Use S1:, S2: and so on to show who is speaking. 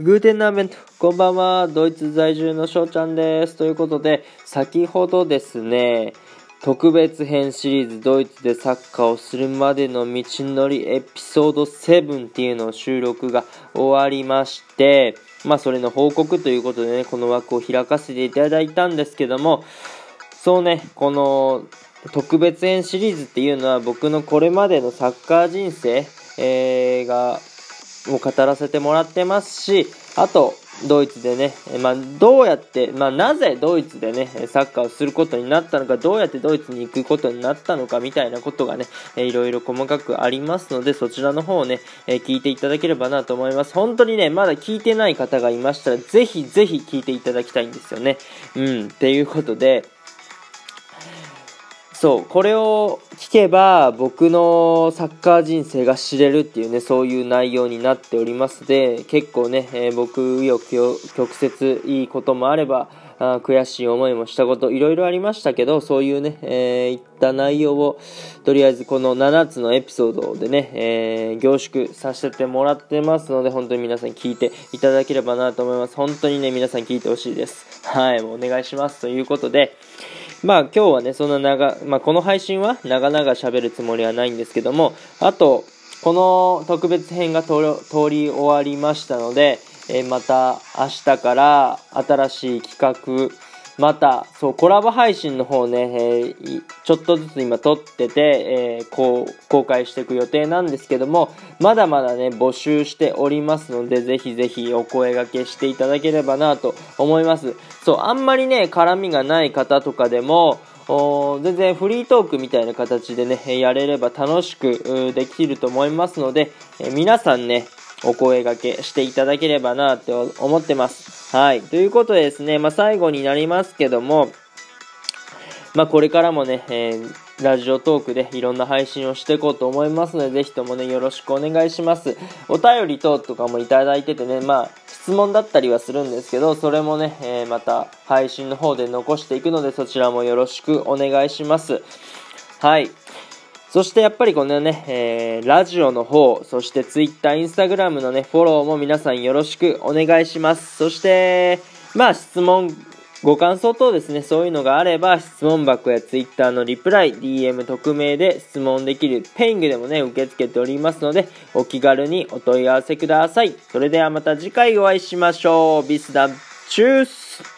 S1: グーテンナーベント、こんばんは。ドイツ在住の翔ちゃんです。ということで、先ほどですね、特別編シリーズドイツでサッカーをするまでの道のりエピソード7っていうのを収録が終わりまして、まあそれの報告ということでね、この枠を開かせていただいたんですけども、そうね、この特別編シリーズっていうのは僕のこれまでのサッカー人生、えー、がを語らせてもらってますし、あと、ドイツでね、まあ、どうやって、まあ、なぜドイツでね、サッカーをすることになったのか、どうやってドイツに行くことになったのかみたいなことがね、いろいろ細かくありますので、そちらの方をね、聞いていただければなと思います。本当にね、まだ聞いてない方がいましたら、ぜひぜひ聞いていただきたいんですよね。うん、っていうことで、そうこれを聞けば僕のサッカー人生が知れるっていうねそういう内容になっております。で結構ね、えー、僕よ曲折いいこともあればあ悔しい思いもしたこといろいろありましたけどそういうね、えー、いった内容をとりあえずこの7つのエピソードでね、えー、凝縮させてもらってますので本当に皆さん聞いていただければなと思います。本当にね皆さん聞いてほしいです。はいもうお願いします。ということでまあ今日はね、そんな長、まあこの配信は長々喋るつもりはないんですけども、あと、この特別編が通り終わりましたので、えー、また明日から新しい企画、また、そう、コラボ配信の方ね、えー、ちょっとずつ今撮ってて、えー、こう、公開していく予定なんですけども、まだまだね、募集しておりますので、ぜひぜひお声掛けしていただければなと思います。そう、あんまりね、絡みがない方とかでも、全然フリートークみたいな形でね、やれれば楽しくできると思いますので、え皆さんね、お声掛けしていただければなって思ってます。はい。ということでですね、まあ、最後になりますけども、まあ、これからもね、えー、ラジオトークでいろんな配信をしていこうと思いますので、ぜひともね、よろしくお願いします。お便り等とかもいただいててね、まあ、質問だったりはするんですけど、それもね、えー、また配信の方で残していくので、そちらもよろしくお願いします。はい。そしてやっぱりこのね、えー、ラジオの方、そして Twitter、Instagram のね、フォローも皆さんよろしくお願いします。そして、まあ質問、ご感想等ですね、そういうのがあれば、質問箱や Twitter のリプライ、DM 匿名で質問できるペイングでもね、受け付けておりますので、お気軽にお問い合わせください。それではまた次回お会いしましょう。ビスダチュース